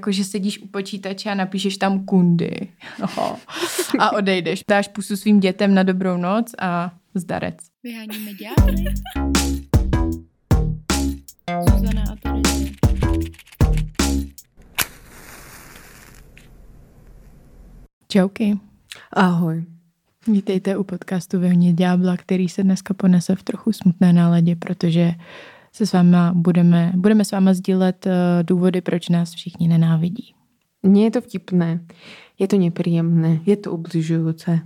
Jako, že sedíš u počítače a napíšeš tam kundy no. a odejdeš. Dáš pusu svým dětem na dobrou noc a zdarec. Vyháníme ďábly. Zuzana a Terezie. Čauky. Ahoj. Vítejte u podcastu Vyhoně ďábla, který se dneska ponese v trochu smutné náladě, protože se s váma budeme, budeme s váma sdílet uh, důvody, proč nás všichni nenávidí. Nie je to vtipné, je to nepríjemné, je to ubližujúce.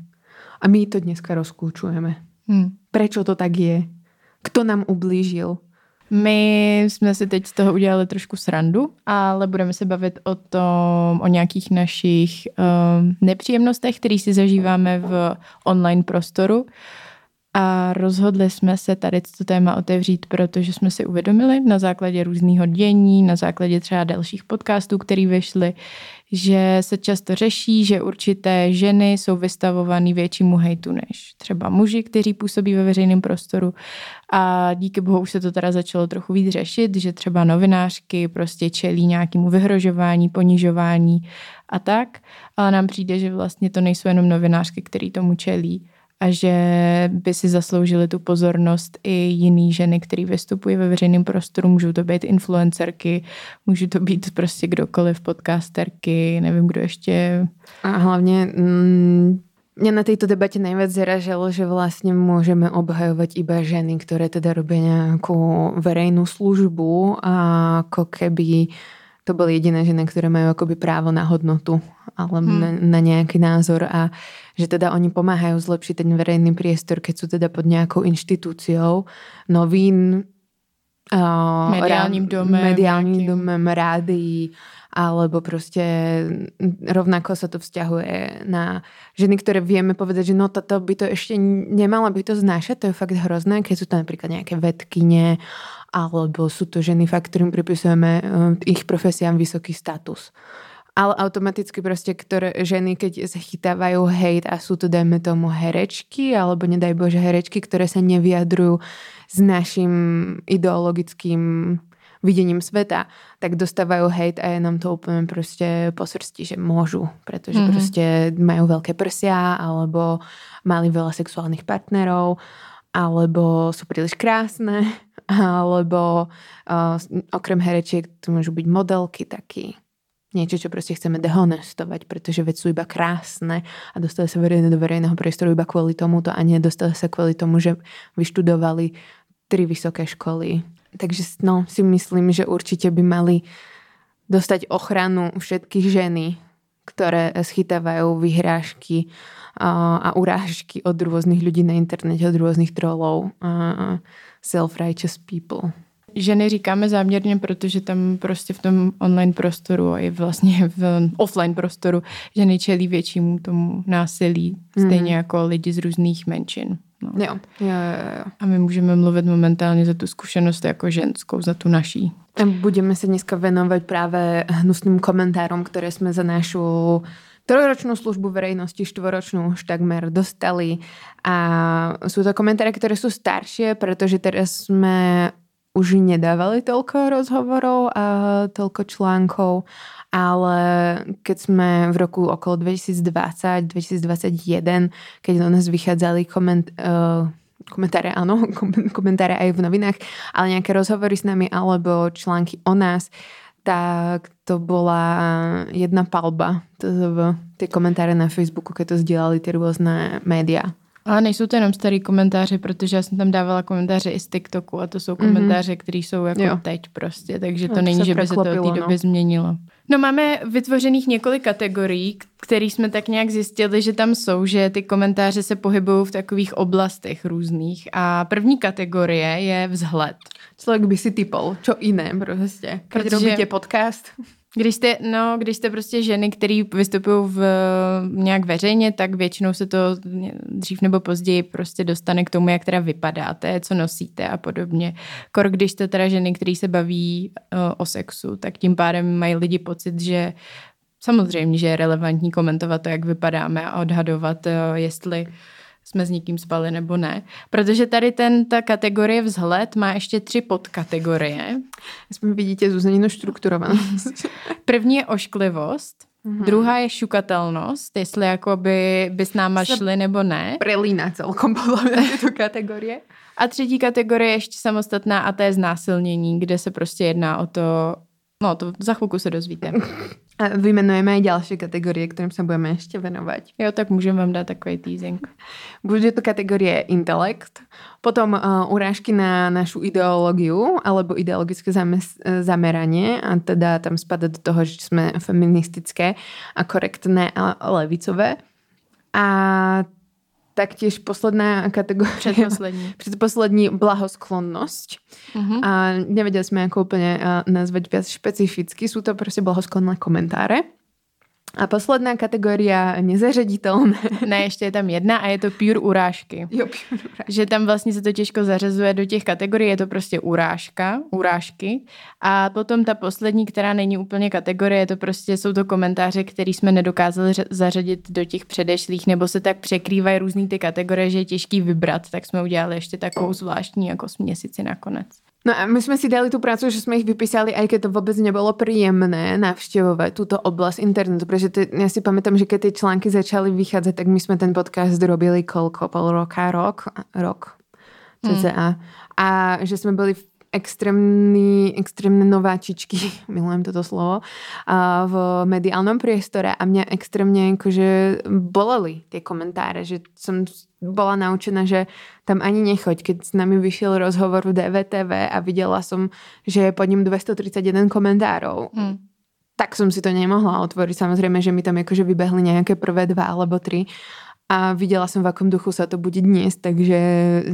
A my to dneska rozklúčujeme. Hmm. Prečo to tak je? Kto nám ublížil? My jsme si teď z toho udělali trošku srandu, ale budeme se bavit o tom, o nějakých našich um, nepříjemnostech, které si zažíváme v online prostoru. A rozhodli jsme se tady to téma otevřít, protože jsme si uvědomili na základě různého dění, na základě třeba dalších podcastů, které vyšly, že se často řeší, že určité ženy jsou vystavovány většímu hejtu než třeba muži, kteří působí ve veřejném prostoru. A díky bohu už se to teda začalo trochu víc řešit, že třeba novinářky prostě čelí nějakému vyhrožování, ponižování a tak. Ale nám přijde, že vlastně to nejsou jenom novinářky, který tomu čelí, a že by si zasloužili tu pozornost i jiný ženy, které vystupují ve veřejném prostoru. Můžou to být influencerky, můžou to být prostě kdokoliv, podcasterky, nevím, kdo ještě. A hlavně mm, Mňa na tejto debate najviac zaražalo, že vlastne môžeme obhajovať iba ženy, ktoré teda robia nejakú verejnú službu a ako keby to boli jediné ženy, ktoré majú akoby právo na hodnotu alebo hmm. na, na nejaký názor a že teda oni pomáhajú zlepšiť ten verejný priestor, keď sú teda pod nejakou inštitúciou novín, mediálním domem, mediálním domem, rádií, alebo proste rovnako sa to vzťahuje na ženy, ktoré vieme povedať, že no toto by to ešte nemala by to znášať, to je fakt hrozné, keď sú to napríklad nejaké vedkyne, alebo sú to ženy, fakt, ktorým pripisujeme uh, ich profesiám vysoký status ale automaticky proste, ktoré ženy, keď zachytávajú hejt a sú to, dajme tomu, herečky, alebo nedaj Bože herečky, ktoré sa nevyjadrujú s našim ideologickým videním sveta, tak dostávajú hejt a je nám to úplne proste po srsti, že môžu, pretože mm-hmm. proste majú veľké prsia, alebo mali veľa sexuálnych partnerov, alebo sú príliš krásne, alebo uh, okrem herečiek to môžu byť modelky taký niečo, čo proste chceme dehonestovať, pretože veď sú iba krásne a dostali sa verejne do verejného priestoru iba kvôli tomuto a nie dostali sa kvôli tomu, že vyštudovali tri vysoké školy. Takže no, si myslím, že určite by mali dostať ochranu všetky ženy, ktoré schytávajú vyhrážky a urážky od rôznych ľudí na internete, od rôznych trolov a self-righteous people ženy říkáme záměrně, protože tam prostě v tom online prostoru a i vlastně v offline prostoru ženy čelí většímu tomu násilí, stejně mm. jako lidi z různých menšin. No. Jo, jo, jo, jo. A my můžeme mluvit momentálně za tu zkušenost jako ženskou, za tu naší. Budeme se dneska venovat právě hnusným komentárom, které jsme za našu trojročnú službu verejnosti, štvoročnú už takmer dostali. A sú to komentáre, ktoré sú staršie, pretože teraz sme už nedávali toľko rozhovorov a toľko článkov, ale keď sme v roku okolo 2020, 2021, keď do nás vychádzali koment, uh, komentáre, áno, komentáre aj v novinách, ale nejaké rozhovory s nami alebo články o nás, tak to bola jedna palba. To, to, tie komentáre na Facebooku, keď to sdielali tie rôzne médiá. A nejsou to jenom starý komentáře, protože já jsem tam dávala komentáře i z TikToku a to jsou mhm. komentáře, mm-hmm. které jsou jako jo. teď prostě, takže to no, není, že by se to od té doby no. změnilo. No máme vytvořených několik kategorií, které jsme tak nějak zjistili, že tam jsou, že ty komentáře se pohybují v takových oblastech různých. A první kategorie je vzhled. Člověk by si typol, čo jiné prostě. Když robíte podcast. Když jste, no, když jste prostě ženy, které vystupují v, nějak veřejně, tak většinou se to dřív nebo později prostě dostane k tomu, jak teda vypadáte, co nosíte a podobně. Kor, když jste teda ženy, které se baví uh, o sexu, tak tím pádem mají lidi pocit, že samozřejmě, že je relevantní komentovat to, jak vypadáme a odhadovat, uh, jestli jsme s někým spali nebo ne. Protože tady ten, ta kategorie vzhled má ještě tři podkategorie. Jsme vidíte Zuzaninu strukturovanost. První je ošklivost, mm-hmm. druhá je šukatelnost, jestli jakoby by s náma Se šli nebo ne. Prelína celkom podle mě tyto kategorie. A třetí kategorie je ještě samostatná a to je znásilnění, kde se prostě jedná o to, no to za chvilku se dozvíte. A vymenujeme i další kategorie, kterým se budeme ještě věnovat. Jo, tak můžeme vám dát takový teasing. Bude to kategorie intelekt, potom uh, urážky na našu ideológiu alebo ideologické zames- zameranie a teda tam spada do toho, že jsme feministické a korektné a levicové. A taktiež posledná kategorie. Předposlední. Předposlední blahosklonnosť. Mhm. A nevedeli jsme jako úplně uh, nazvať viac špecificky. Sú to prostě blahosklonné komentáře. A posledná kategoria nezařaditelné. Ne, ještě je tam jedna a je to pure urážky. Jo, Že tam vlastně se to těžko zařazuje do těch kategorií, je to prostě urážka, urážky. A potom ta poslední, která není úplně kategorie, je to prostě, jsou to komentáře, které jsme nedokázali zařadit do těch předešlých, nebo se tak překrývají různý ty kategorie, že je těžký vybrat, tak jsme udělali ještě takovou zvláštní jako směsici nakonec. No a my jsme si dali tu prácu, že jsme ich vypísali, aj keď to vůbec nebylo príjemné navštěvovat tuto oblast internetu, protože ty, já si pamätám, že keď ty články začaly vycházet, tak my jsme ten podcast robili kolko, pol roka, rok, rok, cca. A. Že jsme byli v extrémny, extrémne nováčičky, milujem toto slovo, a v mediálnom priestore a mňa extrémne akože boleli tie komentáre, že som bola naučená, že tam ani nechoď. Keď s nami vyšiel rozhovor v DVTV a videla som, že je pod ním 231 komentárov, Hmm. tak som si to nemohla otvoriť. Samozrejme, že mi tam akože vybehli nejaké prvé dva alebo tri a viděla jsem, v akom duchu sa to bude dnes, takže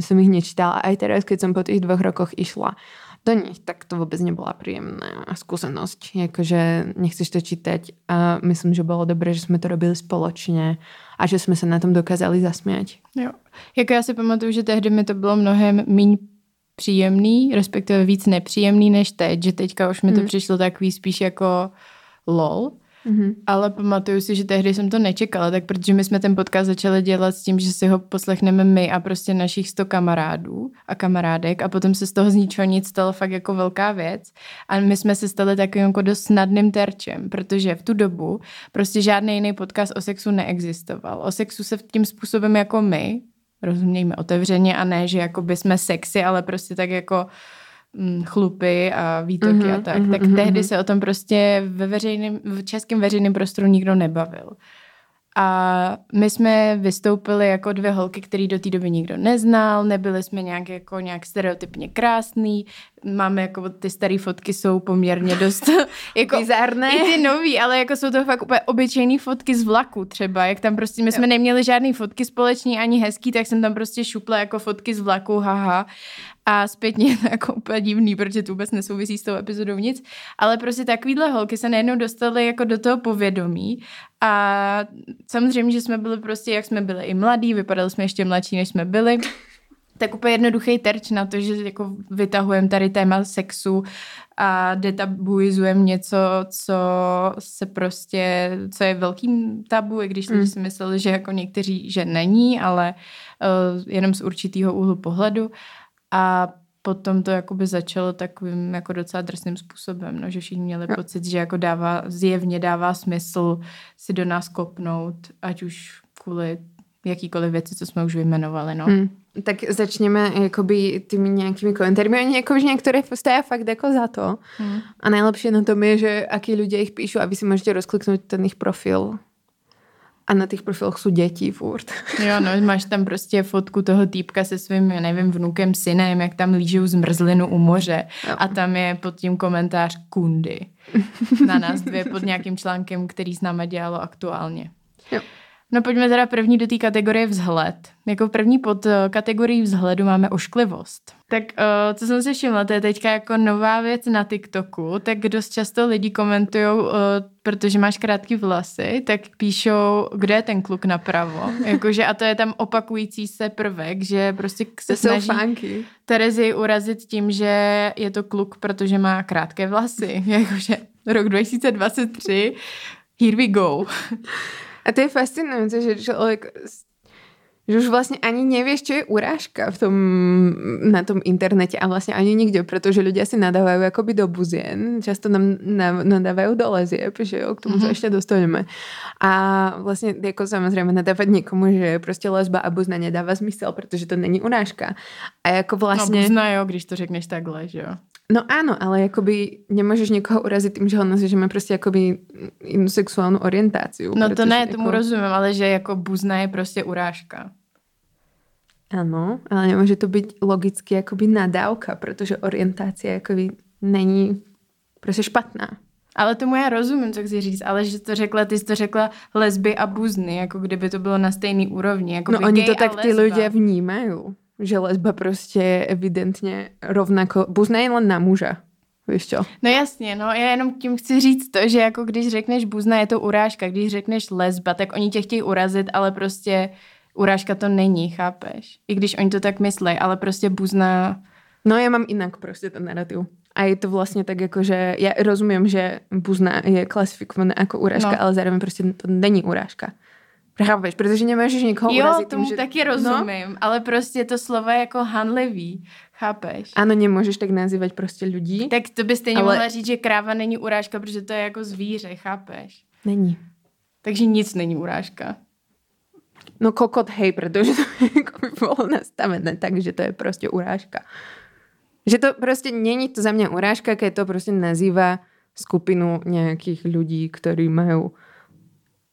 som ich nečítala. Aj teraz, keď som po tých dvoch rokoch išla do nich, tak to vůbec nebola príjemná skúsenosť. Jakože nechceš to čítať a myslím, že bylo dobré, že jsme to robili spoločně a že jsme se na tom dokázali zasmět. Jo. Jako já si pamatuju, že tehdy mi to bylo mnohem méně příjemný, respektive víc nepříjemný než teď, že teďka už mi to Mhm. přišlo takový spíš jako lol, Mm-hmm. ale pamatuju si, že tehdy jsem to nečekala, tak protože my jsme ten podcast začali dělat s tím, že si ho poslechneme my a prostě našich 100 kamarádů a kamarádek a potom se z toho z ničeho nic stalo fakt jako velká věc a my jsme se stali takovým jako dost snadným terčem, protože v tu dobu prostě žádný jiný podcast o sexu neexistoval. O sexu se tím způsobem jako my, rozumějme otevřeně a ne, že jako by jsme sexy, ale prostě tak jako mm, chlupy a výtoky Mhm, a tak, mhm, tak mhm, tehdy mhm. se o tom prostě ve veřejném, v českém veřejném prostoru nikdo nebavil. A my jsme vystoupili jako dvě holky, které do té doby nikdo neznal, nebyli jsme nějak, jako nějak stereotypně krásný, máme jako ty staré fotky jsou poměrně dost jako Bizarné. i ty nový, ale jako jsou to fakt úplně obyčejné fotky z vlaku třeba, jak tam prostě, my jsme neměli žádný fotky společný ani hezký, tak jsem tam prostě šupla jako fotky z vlaku, haha. A zpětně je to jako úplně divný, protože to vůbec nesouvisí s tou epizodou nic, ale prostě takovýhle holky se najednou dostaly jako do toho povědomí a samozřejmě, že jsme byli prostě, jak jsme byli i mladí, vypadali jsme ještě mladší, než jsme byli, tak úplně jednoduchý terč na to, že jako vytahujeme tady téma sexu a detabuizujeme něco, co se prostě, co je velkým tabu, i když Mm. lidi si mysleli, že jako někteří, že není, ale uh, jenom z určitého úhlu pohledu. A potom to jakoby začalo takovým jako docela drsným způsobem, no, že všichni měli Jo. pocit, že jako dává, zjevně dává smysl si do nás kopnout, ať už kvůli jakýkoliv věci, co jsme už vyjmenovali, no. Hmm. Tak začneme jakoby těmi nějakými komentármi. Oni jakoby některé stojí fakt jako za to. Hmm. A najlepšie na tom je, že akí ľudia ich píšu a vy si môžete rozkliknúť ten ich profil. A na těch profiloch jsou děti furt. Jo, no, máš tam prostě fotku toho týpka se svým, nevím, vnukem, synem, jak tam lížou zmrzlinu u moře. Jo. A tam je pod tím komentář kundy. Na nás dvě pod nějakým článkem, který s náma dělalo aktuálně. Jo. No pojďme teda první do té kategorie vzhled. Jako první pod eh, kategorii vzhledu máme ošklivost. Tak uh, co jsem si všimla, to je teďka jako nová věc na TikToku, tak dost často lidi komentují, uh, protože máš krátký vlasy, tak píšou, kde je ten kluk napravo. Jakože, a to je tam opakující se prvek, že prostě se To snaží fánky. Terezi urazit tím, že je to kluk, protože má krátké vlasy. Jakože rok 2023, here we go. A to je fascinující, že člověk že už vlastne ani nevieš, čo je urážka v tom, na tom internete a vlastne ani nikde, pretože ľudia si nadávajú akoby do buzien, často nám nadávajú do lezieb, že jo, k tomu mm-hmm. sa ešte dostaneme. A vlastne ako samozrejme nadávať niekomu, že proste lesba a buzna nedáva zmysel, pretože to není urážka. A ako vlastne... No buzna jo, když to řekneš takhle, že jo. No áno, ale akoby nemôžeš niekoho uraziť tým, že ho má prostě akoby inú sexuálnu orientáciu. No to ne, tomu jako... rozumím, ale že jako buzna je prostě urážka. Áno, ale nemôže to byť logicky akoby nadávka, protože orientácia akoby není prostě špatná. Ale tomu já rozumím, co chci říct, ale že to řekla, ty jsi to řekla lesby a buzny, jako kdyby to bylo na stejný úrovni. Jako no oni to tak ty lidé vnímají že lesba prostě je evidentně rovnako, buzna je len na muža. Víš čo? No jasně, no já jenom tím chci říct to, že jako když řekneš buzna, je to urážka, když řekneš lesba, tak oni tě chtějí urazit, ale prostě urážka to není, chápeš? I když oni to tak myslí, ale prostě buzna... No já mám jinak prostě ten narrativ. A je to vlastně tak jako, že já rozumím, že buzna je klasifikovaná jako urážka, no. ale zároveň prostě to není urážka. Chápeš, protože nemůžeš někoho jo, urazit. tomu tím, že... taky rozumím, no? ale prostě to slovo je jako hanlivý, chápeš? Ano, nemůžeš tak nazývat prostě lidí. Tak to by stejně ale... mohla říct, že kráva není urážka, protože to je jako zvíře, chápeš? Není. Takže nic není urážka. No kokot hej, protože to jako by bylo nastavené tak, že to je prostě urážka. Že to prostě není to za mě urážka, keď to prostě nazývá skupinu nějakých lidí, ktorí mají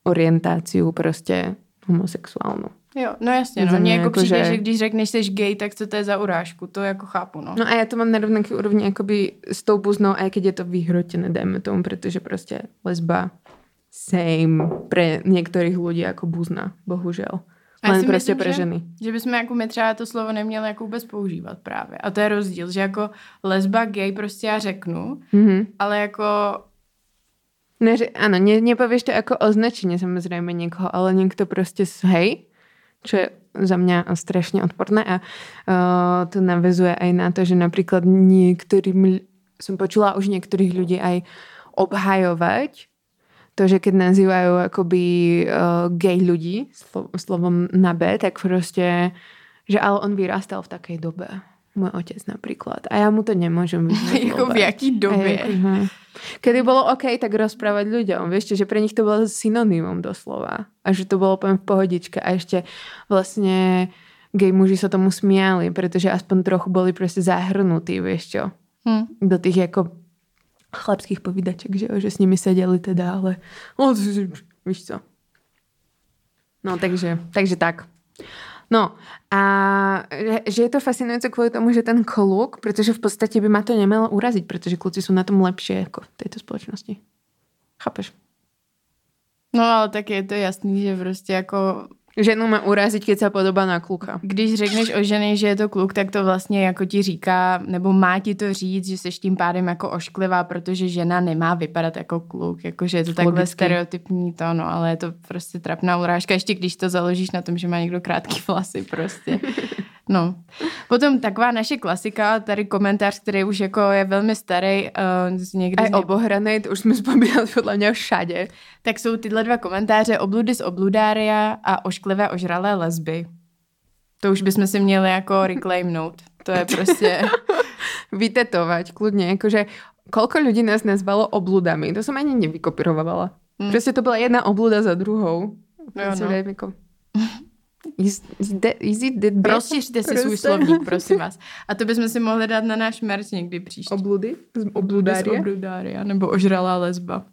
orientáciu prostě homosexuálnu. Jo, no jasně, no. Mně jako přijde, že... že když řekneš, jsi gay, tak co to je za urážku, to jako chápu, no. No a já to mám na rovnaký úrovni jakoby s tou buznou, a keď je to vyhrotené, dajme tomu, protože prostě lesba same pre některých lidí jako buzna, bohužel. A Len prostě myslím, pre ženy. Že, že bychom jako my třeba to slovo neměli jako vůbec používat právě. A to je rozdíl, že jako lesba, gay prostě já řeknu, mm-hmm. ale jako Ne, áno, ne, nepovieš to ako označenie samozrejme niekoho, ale niekto proste hej, čo je za mňa strašne odporné a uh, to navezuje aj na to, že napríklad niektorým, som počula už niektorých ľudí aj obhajovať to, že keď nazývajú akoby uh, gay ľudí slo, slovom na B, tak proste, že ale on vyrastal v takej dobe můj otec například. A já mu to nemůžu vysvětlovat. jako v jaký době? Jako, hm. Kedy bylo OK tak rozprávať ľuďom, vieš, že pre nich to bylo synonymum doslova. A že to bylo úplně v pohodičke. A ještě vlastně gay muži sa tomu smiali, protože aspoň trochu boli prostě zahrnutí, vieš čo. Hmm. Do tých jako chlapských povídaček, že, že s nimi seděli teda, ale víš co. No takže, takže tak. No a že je to fascinujúce kvôli tomu, že ten kluk, protože v podstatě by ma to nemalo uraziť, protože kluci jsou na tom lepší jako v této společnosti. Chápeš? No ale tak je to jasný, že prostě jako Ženu má urazit, keď se podobá na kluka. Když řekneš o ženě, že je to kluk, tak to vlastně jako ti říká, nebo má ti to říct, že jsi tím pádem jako ošklivá, protože žena nemá vypadat jako kluk. Jakože je to takhle Logicky. stereotypní to, no, ale je to prostě trapná urážka, ještě když to založíš na tom, že má někdo krátký vlasy prostě. No. Potom taková naše klasika, tady komentář, který už jako je velmi starý. Uh, někdy A obohraný, to už jsme spomínali podle mě všade. Tak jsou tyhle dva komentáře, obludy z obludária a ošklivé ožralé lesby. To už bychom si měli jako reclaimnout. To je prostě... Vytetovať, kludně, jakože kolko lidí nás nazvalo obludami, to jsem ani nevykopírovala. Hmm. Prostě to byla jedna obluda za druhou. No, no. Jako... Is, is it that Rozšiřte si svůj slovník, prosím vás. A to bychom si mohli dát na náš merch někdy příště. Obludy? Z obludária? Z obludária, nebo ožralá lesba.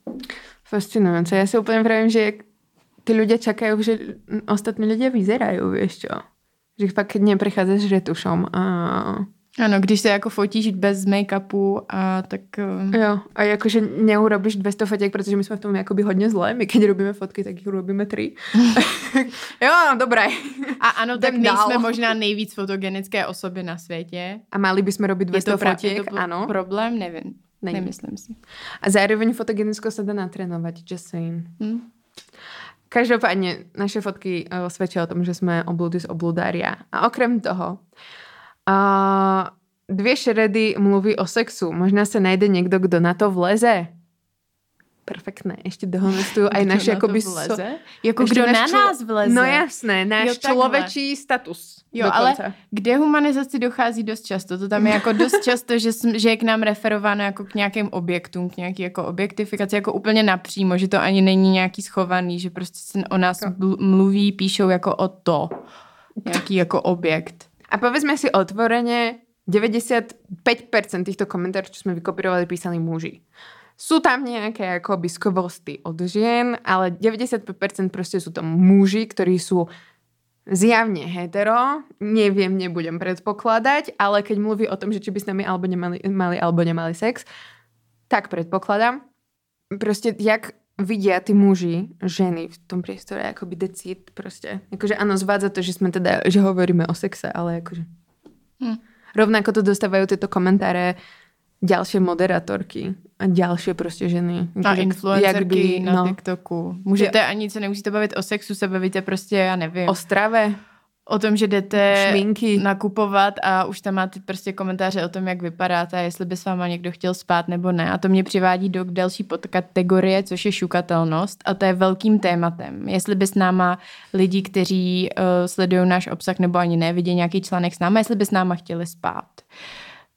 Fascinující. Já si úplně pravím, že ty lidé čekají, že ostatní lidé vyzerají, víš čo? Že fakt neprechádzaš retušom a ano, když se jako fotíš bez make-upu a tak... Um... Jo, a jakože neurobíš 200 fotek, protože my jsme v tom jakoby hodně zlé. My když robíme fotky, tak jich robíme tři. jo, dobré. A ano, tak nejsme dál. možná nejvíc fotogenické osoby na světě. A mali bychom robit 200 je to fotek, je to ano. problém? Nevím. Není. Nemyslím si. A zároveň fotogenicko se dá natrénovat, just saying. Hmm. Každopádně naše fotky uh, svědčí o tom, že jsme obludy z obludária. A okrem toho, a dvě šredy mluví o sexu. Možná se najde někdo, kdo na to vleze. Perfektné. Ještě dohonestujú aj Kdo naše na to akoby... vleze? Jako kdo na člo- nás vleze? No jasné, náš Jo, človečí status. Jo, ale dokonca. k dehumanizaci dochází dost často. To tam je jako dost často, že, jsme, že je k nám referováno jako k nějakým objektům, k nějaký jako objektifikaci, jako úplně napřímo, že to ani není nějaký schovaný, že prostě se o nás bl- mluví, píšou jako o to. Nějaký jako objekt. A povedzme si otvorene, 95% týchto komentárov, čo sme vykopírovali, písali muži. Sú tam nejaké akoby skvosty od žien, ale 95% proste sú to muži, ktorí sú zjavne hetero, neviem, nebudem predpokladať, ale keď mluví o tom, že či by s nami alebo nemali, mali alebo nemali sex, tak predpokladám. Proste, jak vidia tí muži, ženy v tom priestore, akoby decid proste. Akože áno, zvádza to, že sme teda, že hovoríme o sexe, ale akože... Hm. Rovnako to dostávajú tieto komentáre ďalšie moderátorky a ďalšie prostě ženy. A Akože influencerky na no, TikToku. Můžete ani se nemusíte bavit o sexu, se bavíte prostě, já nevím, o strave, o tom, že jdete šminky. nakupovat a už tam máte prostě komentáře o tom, jak vypadáte a jestli by s váma někdo chtěl spát nebo ne. A to mě přivádí do další podkategorie, což je šukatelnost a to je velkým tématem. Jestli by s náma lidi, kteří uh, sledují náš obsah nebo ani ne, vidí nějaký článek s náma, jestli by s náma chtěli spát.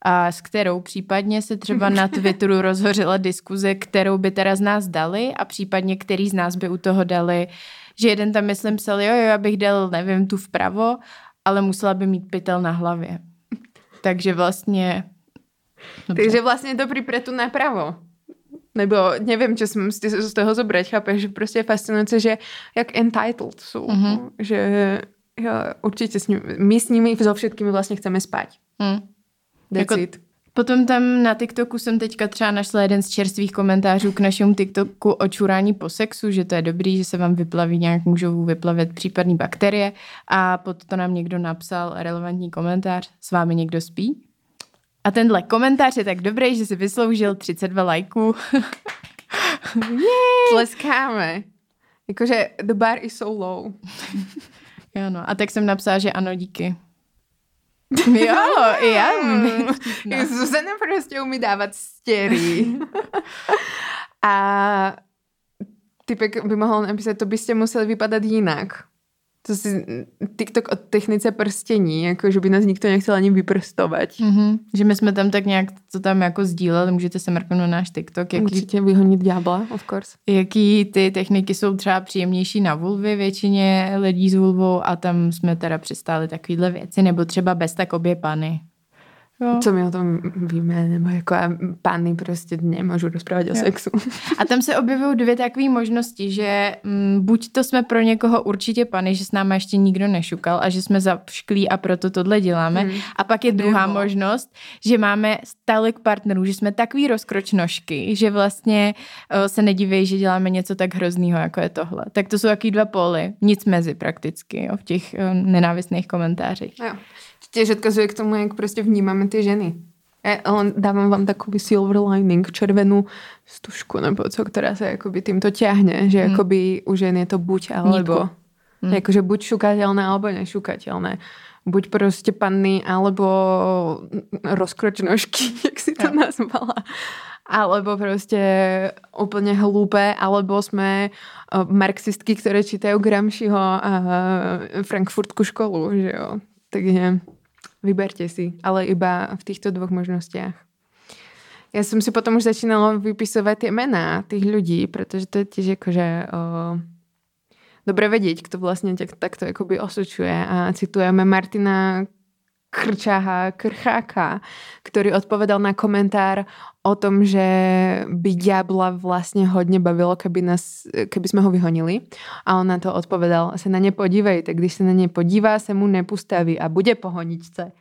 A s kterou případně se třeba na Twitteru rozhořila diskuze, kterou by teda z nás dali a případně který z nás by u toho dali, že jeden tam myslím psal, jo, jo, já bych dal, nevím, tu vpravo, ale musela by mít pytel na hlavě. Takže vlastně... Dobře. Takže vlastne to pripre tu napravo. Nebo neviem, čo som z toho zobrať, chápeš, že proste je fascinujúce, že jak entitled sú. Mhm. Že ja, určite s nimi, my s nimi so všetkými vlastne chceme spať. Hm. Jako-. Potom tam na TikToku jsem teďka třeba našla jeden z čerstvých komentářů k našemu TikToku o čurání po sexu, že to je dobrý, že se vám vyplaví nějak, můžou vyplavit případné bakterie a pod to nám někdo napsal relevantní komentář, s vámi někdo spí? A tenhle komentář je tak dobrý, že si vysloužil 32 lajků. Tleskáme. Jakože the bar is so low. jo, no. A tak jsem napsala, že ano, díky. jo, i já. No. Zuzana prostě umí dávat stěry. A typek by mohl napísat, to byste museli vypadat jinak. To si TikTok o technice prstění, jako že by nás nikto nechcel ani vyprstovat. Mhm. Že my jsme tam tak nějak to tam jako sdíleli, můžete se mrknout na náš TikTok, jaký Určitě vyhonit ďábla, of course. jaký ty techniky jsou třeba příjemnější na vulvy většině lidí s vulvou a tam jsme teda přistáli takovýhle věci, nebo třeba bez tak obě pany. Jo. Co my o tom víme, nebo jako pány prostě nemůžu rozprávat o Jo. sexu. A tam se objevují dvě takové možnosti, že mm, buď to jsme pro někoho určitě pany, že s náma ještě nikdo nešukal a že jsme zavšklí a proto tohle děláme. Hmm. A pak je druhá Nebo- možnost, že máme tolik partnerů, že jsme takový rozkročnožky, že vlastně uh, se nedívej, že děláme něco tak hroznýho, jako je tohle. Tak to jsou takový dva póly, nic mezi prakticky jo, v těch uh, nenávistných komentářích. Jo. Tiež odkazuje k tomu, jak prostě vnímáme ty ženy. Ja len dávam vám takový silver lining, červenú stužku, nebo co, ktorá sa akoby týmto ťahne, že Hmm. akoby u žen je to buď alebo. Nítku. Hmm. Akože buď šukateľné, alebo nešukateľné. Buď prostě panny, alebo rozkročnožky, jak si to nazvala. Alebo prostě úplne hlúpe, alebo sme eh, marxistky, ktoré čítajú Gramsciho a Frankfurtku školu, že jo. Takže vyberte si, ale iba v týchto dvoch možnostiach. Ja som si potom už začínala vypisovať tie mená tých ľudí, pretože to je tiež akože o, dobre vedieť, kto vlastne tak, takto akoby osočuje. A citujeme Martina Krčáha, Krcháka, ktorý odpovedal na komentár o tom, že by diabla vlastne hodne bavilo, keby, nás, keby sme ho vyhonili. A on na to odpovedal, se na ne podívej, tak když se na ne podívá, se mu nepostaví a bude po honičce.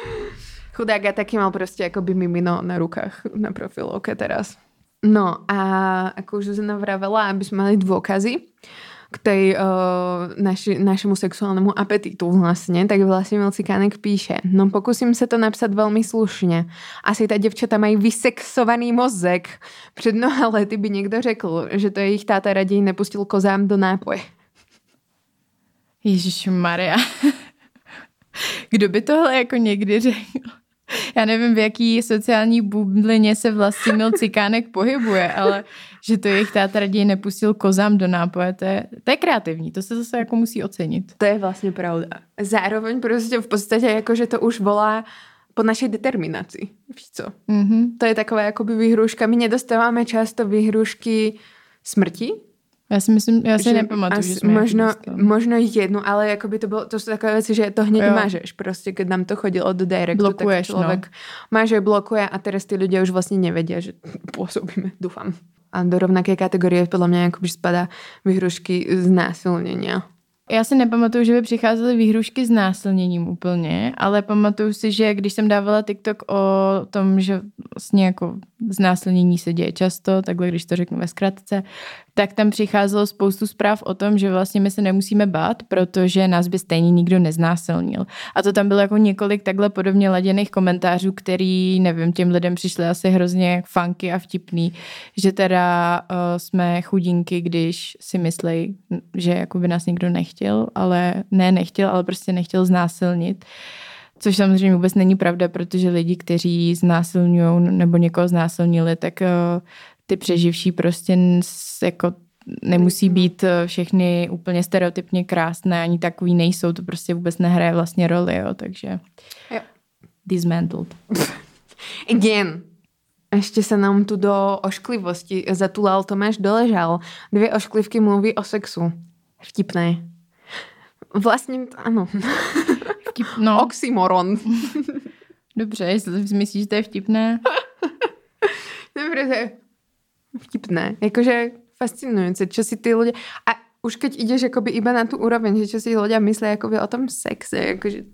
Chudák a taký mal proste akoby mimino na rukách na profilovke teraz. No a ako už Zuzana vravela, aby sme mali dôkazy k tej uh, naši, našemu sexuálnemu apetitu vlastne, tak vlastne Milcikánek píše, no pokusím se to napsat velmi slušně. Asi ta děvčata mají vysexovaný mozek. Před mnoha lety by někdo řekl, že to jejich táta raději nepustil kozám do nápoje. Ježíš Maria. Kdo by tohle jako někdy řekl? Já nevím, v jaký sociální bublině se vlastní cikánek pohybuje, ale že to jejich táta raději nepustil kozám do nápoje, to je, to je kreativní, to se zase jako musí ocenit. To je vlastně pravda. Zároveň prostě v podstatě jako, že to už volá po našej determinaci. Víš co? Mm-hmm. To je taková jakoby výhruška. My nedostáváme často výhrušky smrti, Já si myslím, já si že nepamatuju, že jsme možno, dostali. možno jednu, ale jakoby to, bylo, to sú takové veci, že to hneď Jo. mažeš. Prostě, keď nám to chodilo do directu, Blokuješ, tak človek maže, blokuje a teraz tí ľudia už vlastne nevedia, že pôsobíme, dúfam. A do rovnaké kategorie podľa mňa jakoby spadá výhrušky znásilnenia. Já si nepamatuju, že by přicházely výhrušky s násilněním úplně, ale pamatuju si, že když jsem dávala TikTok o tom, že vlastně jako znásilnění se děje často, takhle když to řeknu ve zkratce, tak tam přicházelo spoustu zpráv o tom, že vlastně my se nemusíme bát, protože nás by stejně nikdo neznásilnil. A to tam bylo jako několik takhle podobně laděných komentářů, který, nevím, těm lidem přišly asi hrozně funky a vtipný, že teda uh, jsme chudinky, když si myslí, že jako by nás nikdo nechtěl, ale ne nechtěl, ale prostě nechtěl znásilnit. Což samozřejmě vůbec není pravda, protože lidi, kteří znásilňují nebo někoho znásilnili, tak uh, ty přeživší prostě jako nemusí být eh, všechny úplně stereotypně krásné, ani takový nejsou, to prostě vůbec nehraje vlastně roli, jo, takže Jo. dismantled. Again. Ešte sa nám tu do ošklivosti zatulal Tomáš Doležal. Dvě ošklivky mluví o sexu. Vtipné. Vlastne, áno. Vtip, no, Oxymoron. dobře, jestli si myslíš, že to je vtipné. Je vtipné. Jakože fascinujúce, čo si tí ľudia... A už keď ideš akoby iba na tú úroveň, že čo si ľudia myslia akoby o tom sexe, akože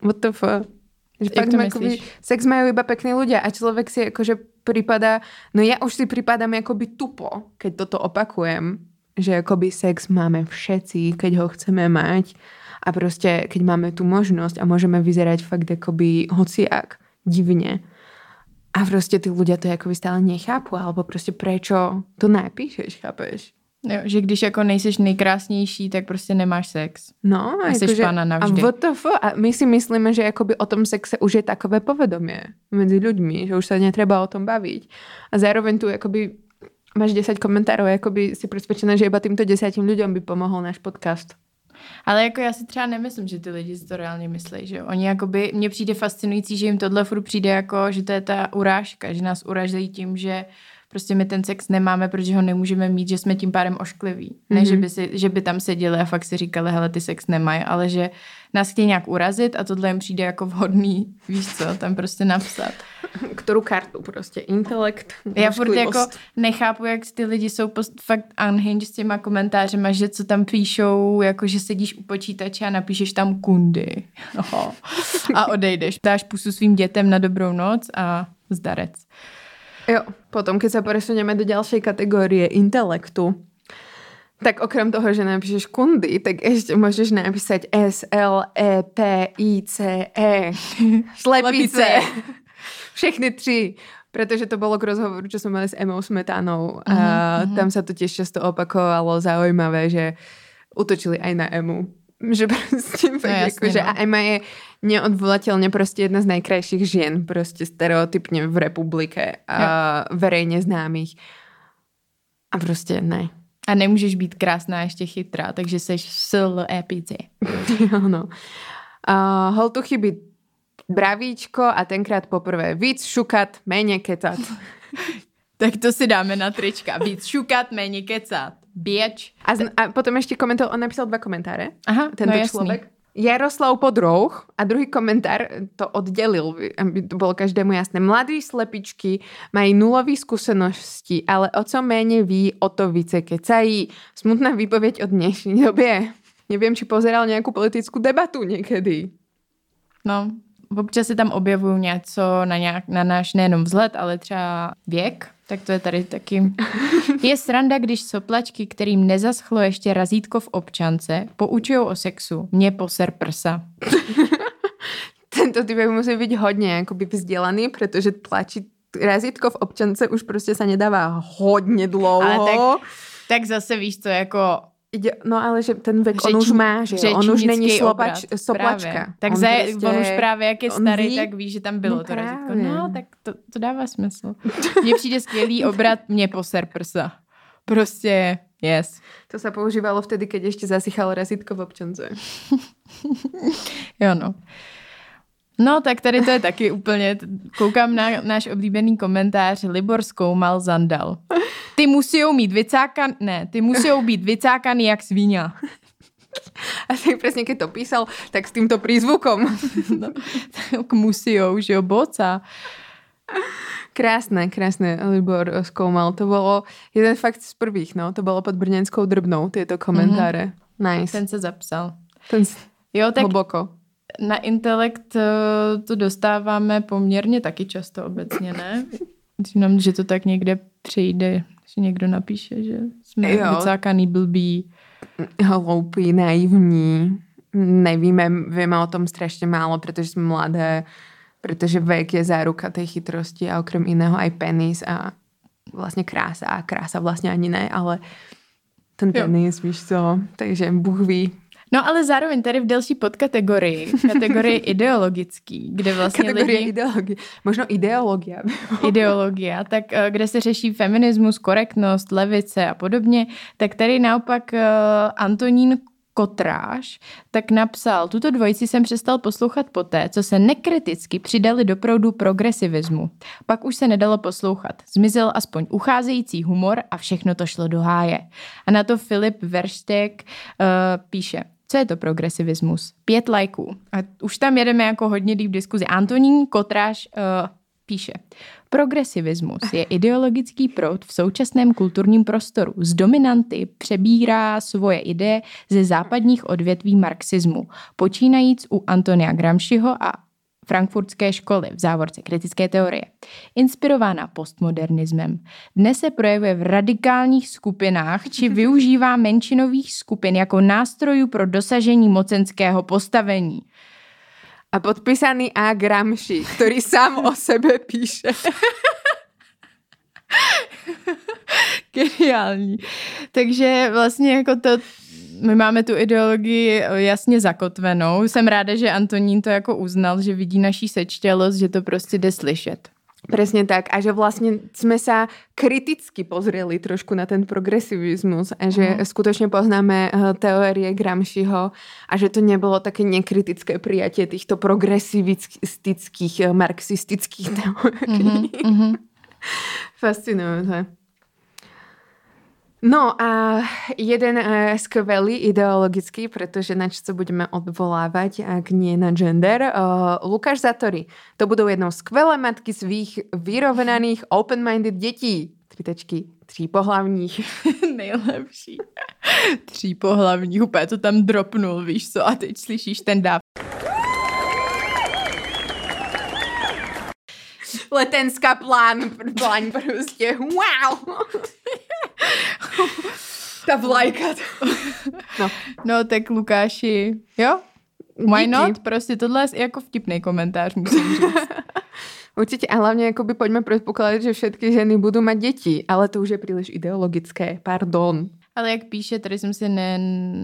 what the fuck. Že Jak to ma akoby, myslíš? sex majú iba pekní ľudia a človek si akože prípada, no ja už si prípadám akoby tupo, keď toto opakujem, že akoby sex máme všetci, keď ho chceme mať a proste keď máme tú možnosť a môžeme vyzerať fakt akoby hociak divne. A proste tí ľudia to akoby stále nechápu, alebo proste prečo to napíšeš, chápeš? Jo, že když jako nejseš nejkrásnější, tak prostě nemáš sex. No, A jsi pána navždy. A WTF, a my si myslíme, že akoby o tom sexe už je takové povedomie medzi ľuďmi, že už sa netreba o tom baviť. A zároveň tu akoby máš 10 komentárov, akoby si presvedčená, že iba týmto desiatim ľuďom by pomohol náš podcast. Ale jako já si třeba nemyslím, že ty lidi si to reálně myslí, že jo. Oni jakoby, mně přijde fascinující, že jim tohle furt přijde jako, že to je ta urážka, že nás uražejí tím, že prostě my ten sex nemáme, protože ho nemůžeme mít, že jsme tím pádem oškliví. Mm-hmm. Ne, že by, si, že by tam seděli a fakt si říkali, hele, ty sex nemají, ale že nás chtějí nějak urazit a tohle jim přijde jako vhodný, víš co, tam prostě napsat. Ktorú kartu prostě? Intelekt, Já furt jako nechápu, jak ty lidi jsou post, fakt unhinged s těma komentářema, že co tam píšou, jako že sedíš u počítače a napíšeš tam kundy. No. A odejdeš. Dáš pusu svým dětem na dobrou noc a zdarec. Jo, potom keď sa presunieme do ďalšej kategórie intelektu, tak okrem toho, že napíšeš kundy, tak ešte môžeš napísať S, L, E, P, I, C, E. Šlepice. Všechny tři. Pretože to bolo k rozhovoru, čo sme mali s Emou Smetanou. A tam sa to tiež často opakovalo zaujímavé, že útočili aj na Emu. Že proste, no, jako, že no. a Emma je neodvolateľne proste jedna z najkrajších žien, proste stereotypne v republike a verejne známych. A prostě ne. A nemůžeš být krásná a ještě chytrá, takže seš sil epici. Áno. Uh, hol tu chybí bravíčko a tenkrát poprvé víc šukat, méně kecat. Tak to si dáme na trička. Víc šukat, méně kecat. Běč. A, z, a potom ešte komentoval, on napísal dva komentáre. Aha, Tento no jasný. človek. Jaroslav Podrouh a druhý komentár to oddelil, aby to bolo každému jasné. Mladí slepičky mají nulový skúsenosti, ale o co méně ví, o to více kecají. Smutná výpověď od dnešní době. Neviem, či pozeral nejakú politickú debatu niekedy. No, občas se tam objevují něco na, nějak, na náš nejenom vzhled, ale třeba věk, tak to je tady taky. Je sranda, když soplačky, kterým nezaschlo ještě razítko v občance, poučují o sexu. Mě poser prsa. Tento typ musí byť hodne akoby vzdelaný, pretože tlačiť razítko v občance už prostě sa nedáva hodně dlouho. Ale tak, tak zase víš co, jako no ale že ten vek on Řečni- už má, že jo? On už není slopač, obrat, soplačka. Právě. Tak on, za, prostě- on už právě, jak je on starý, ví- tak ví, že tam bylo No to razítko. No, tak to, to dává smysl. Mně přijde skvělý obrat, mě poser prsa. Prostě, yes. To sa používalo vtedy, keď ešte zasychalo razítko v občance. Jo, no. No, tak tady to je taky úplně, koukám na náš oblíbený komentář, Libor zkoumal Zandal. Ty musí mít vycákan, ne, ty musí být vycákaný jak svíňa. A tak presne, keď to písal, tak s týmto prízvukom. No, tak musijou, že jo, boca. Krásne, krásne, Libor skoumal. To bolo jeden fakt z prvých, no. To bolo pod Brněnskou drbnou, tieto komentáre. Mm-hmm. Nice. Ten, se zapsal. Ten Jo, tak hlboko. Na intelekt eh, to dostáváme poměrně taky často obecně, ne? Myslím nám, že to tak někde přijde, že někdo napíše, že jsme Jo. vycákaný blbý. Hloupý, naivní. Nevíme, vieme o tom strašne málo, pretože sme mladé, pretože vek je záruka tej chytrosti a okrem iného aj penis a vlastne krása. A krása vlastne ani ne, ale ten Jo. penis, víš co. Takže Bůh ví. No ale zároveň tady v další podkategorii, kategorii ideologický, kde vlastně Kategorie lidi... ideologie. Možno ideologia. ideologie, tak eh, kde se řeší feminismus, korektnost, levice a podobně, tak tady naopak eh, Antonín Kotráš tak napsal, tuto dvojici jsem přestal poslouchat poté, co se nekriticky přidali do proudu progresivismu. Pak už se nedalo poslouchat. Zmizel aspoň ucházející humor a všechno to šlo do háje. A na to Filip Verstek uh, píše, co je to progresivismus? Pět lajků. A už tam jedeme jako hodně líp diskuzi. Antonín Kotráš uh, píše, progresivismus je ideologický proud v současném kulturním prostoru. Z dominanty přebírá svoje ideje ze západních odvětví marxismu, počínajíc u Antonia Gramsciho a frankfurtské školy v závorce kritické teorie. Inspirována postmodernismem. Dnes se projevuje v radikálních skupinách či využívá menšinových skupin jako nástrojů pro dosažení mocenského postavení. A podpísaný A. Gramsci, ktorý sám o sebe píše. Geniální. Takže vlastně jako to, my máme tu ideologii jasně zakotvenou. Jsem ráda, že Antonín to jako uznal, že vidí naší sečtělost, že to prostě jde slyšet. Presne tak. A že vlastne sme sa kriticky pozreli trošku na ten progresivizmus a že Mhm. skutočne poznáme eh, teórie Gramsciho a že to nebolo také nekritické prijatie týchto progresivistických, eh, marxistických teórií. Mhm. Fascinujúce. No a jeden uh, skvelý ideologický, pretože na čo sa budeme odvolávať, ak nie na gender, uh, Lukáš Zatory. To budou jednou skvelé matky svých vyrovnaných open-minded detí. Tři tečky, tří pohlavních. Nejlepší. Tří pohlavní, úplně to tam dropnul, víš co, a teď slyšíš ten dáv. Letenská plán, plán prostě. Wow! Ta vlajka. No. No tak Lukáši, jo? Why Díky. not? Prostě tohle je jako vtipný komentář, musím říct. Určite a hlavne akoby poďme predpokladať, že všetky ženy budú mať deti, ale to už je príliš ideologické, pardon. Ale jak píše, tady jsem si ne,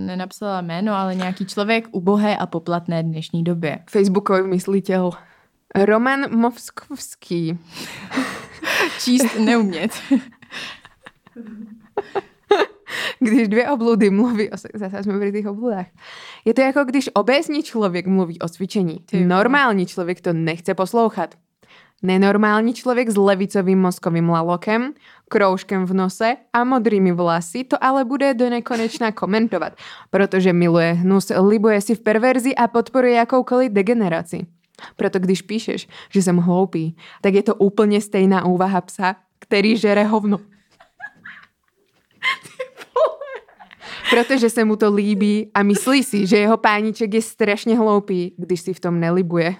nenapsala jméno, ale nějaký člověk ubohé a poplatné dnešní době. Facebookový myslitel Roman Movskovský. Číst neumět. Když dvě obludy mluví o... Zase jsme pri tých obludách. Je to jako když obézní člověk mluví o cvičení. Ty. Normální člověk to nechce poslouchat. Nenormální člověk s levicovým mozkovým lalokem, kroužkem v nose a modrými vlasy to ale bude do nekonečna komentovat, protože miluje hnus, libuje si v perverzi a podporuje jakoukoliv degeneraci. Proto když píšeš, že jsem hloupý, tak je to úplně stejná úvaha psa, který žere hovno. Protože se mu to líbí a myslí si, že jeho pániček je strašně hloupý, když si v tom nelibuje.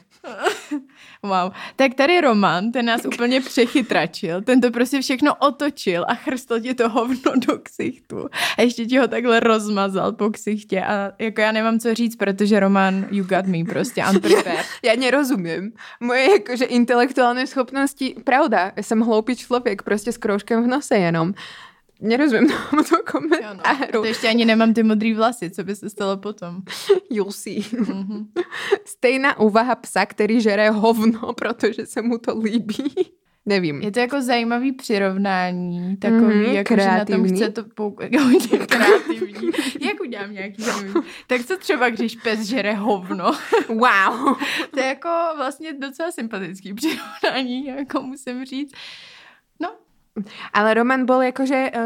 Wow. Tak tady Roman, ten nás úplně přechytračil, ten to prostě všechno otočil a chrstl ti to hovno do ksichtu. A ještě ti ho takhle rozmazal po ksichtě a jako já nemám co říct, protože Roman, you got me, prostě unprepared. Já nerozumím. Moje jakože intelektuální schopnosti, pravda, jsem hloupý člověk, prostě s kroužkem v nose jenom. Nerozumím tomuto Jo, no. A komentáru. to ještě ani nemám ty modrý vlasy, co by se stalo potom. You'll see. Mhm. Stejná úvaha psa, který žere hovno, protože se mu to líbí. Nevím. Je to jako zajímavý přirovnání, takový, Mhm, mm, jako že na tom kreativní. chce to. Hodně kreativní. Jak udělám nějaký zajímavý? Tak co třeba, když pes žere hovno? Wow. To je jako vlastně docela sympatický přirovnání, jako musím říct. Ale Roman bol jakože uh,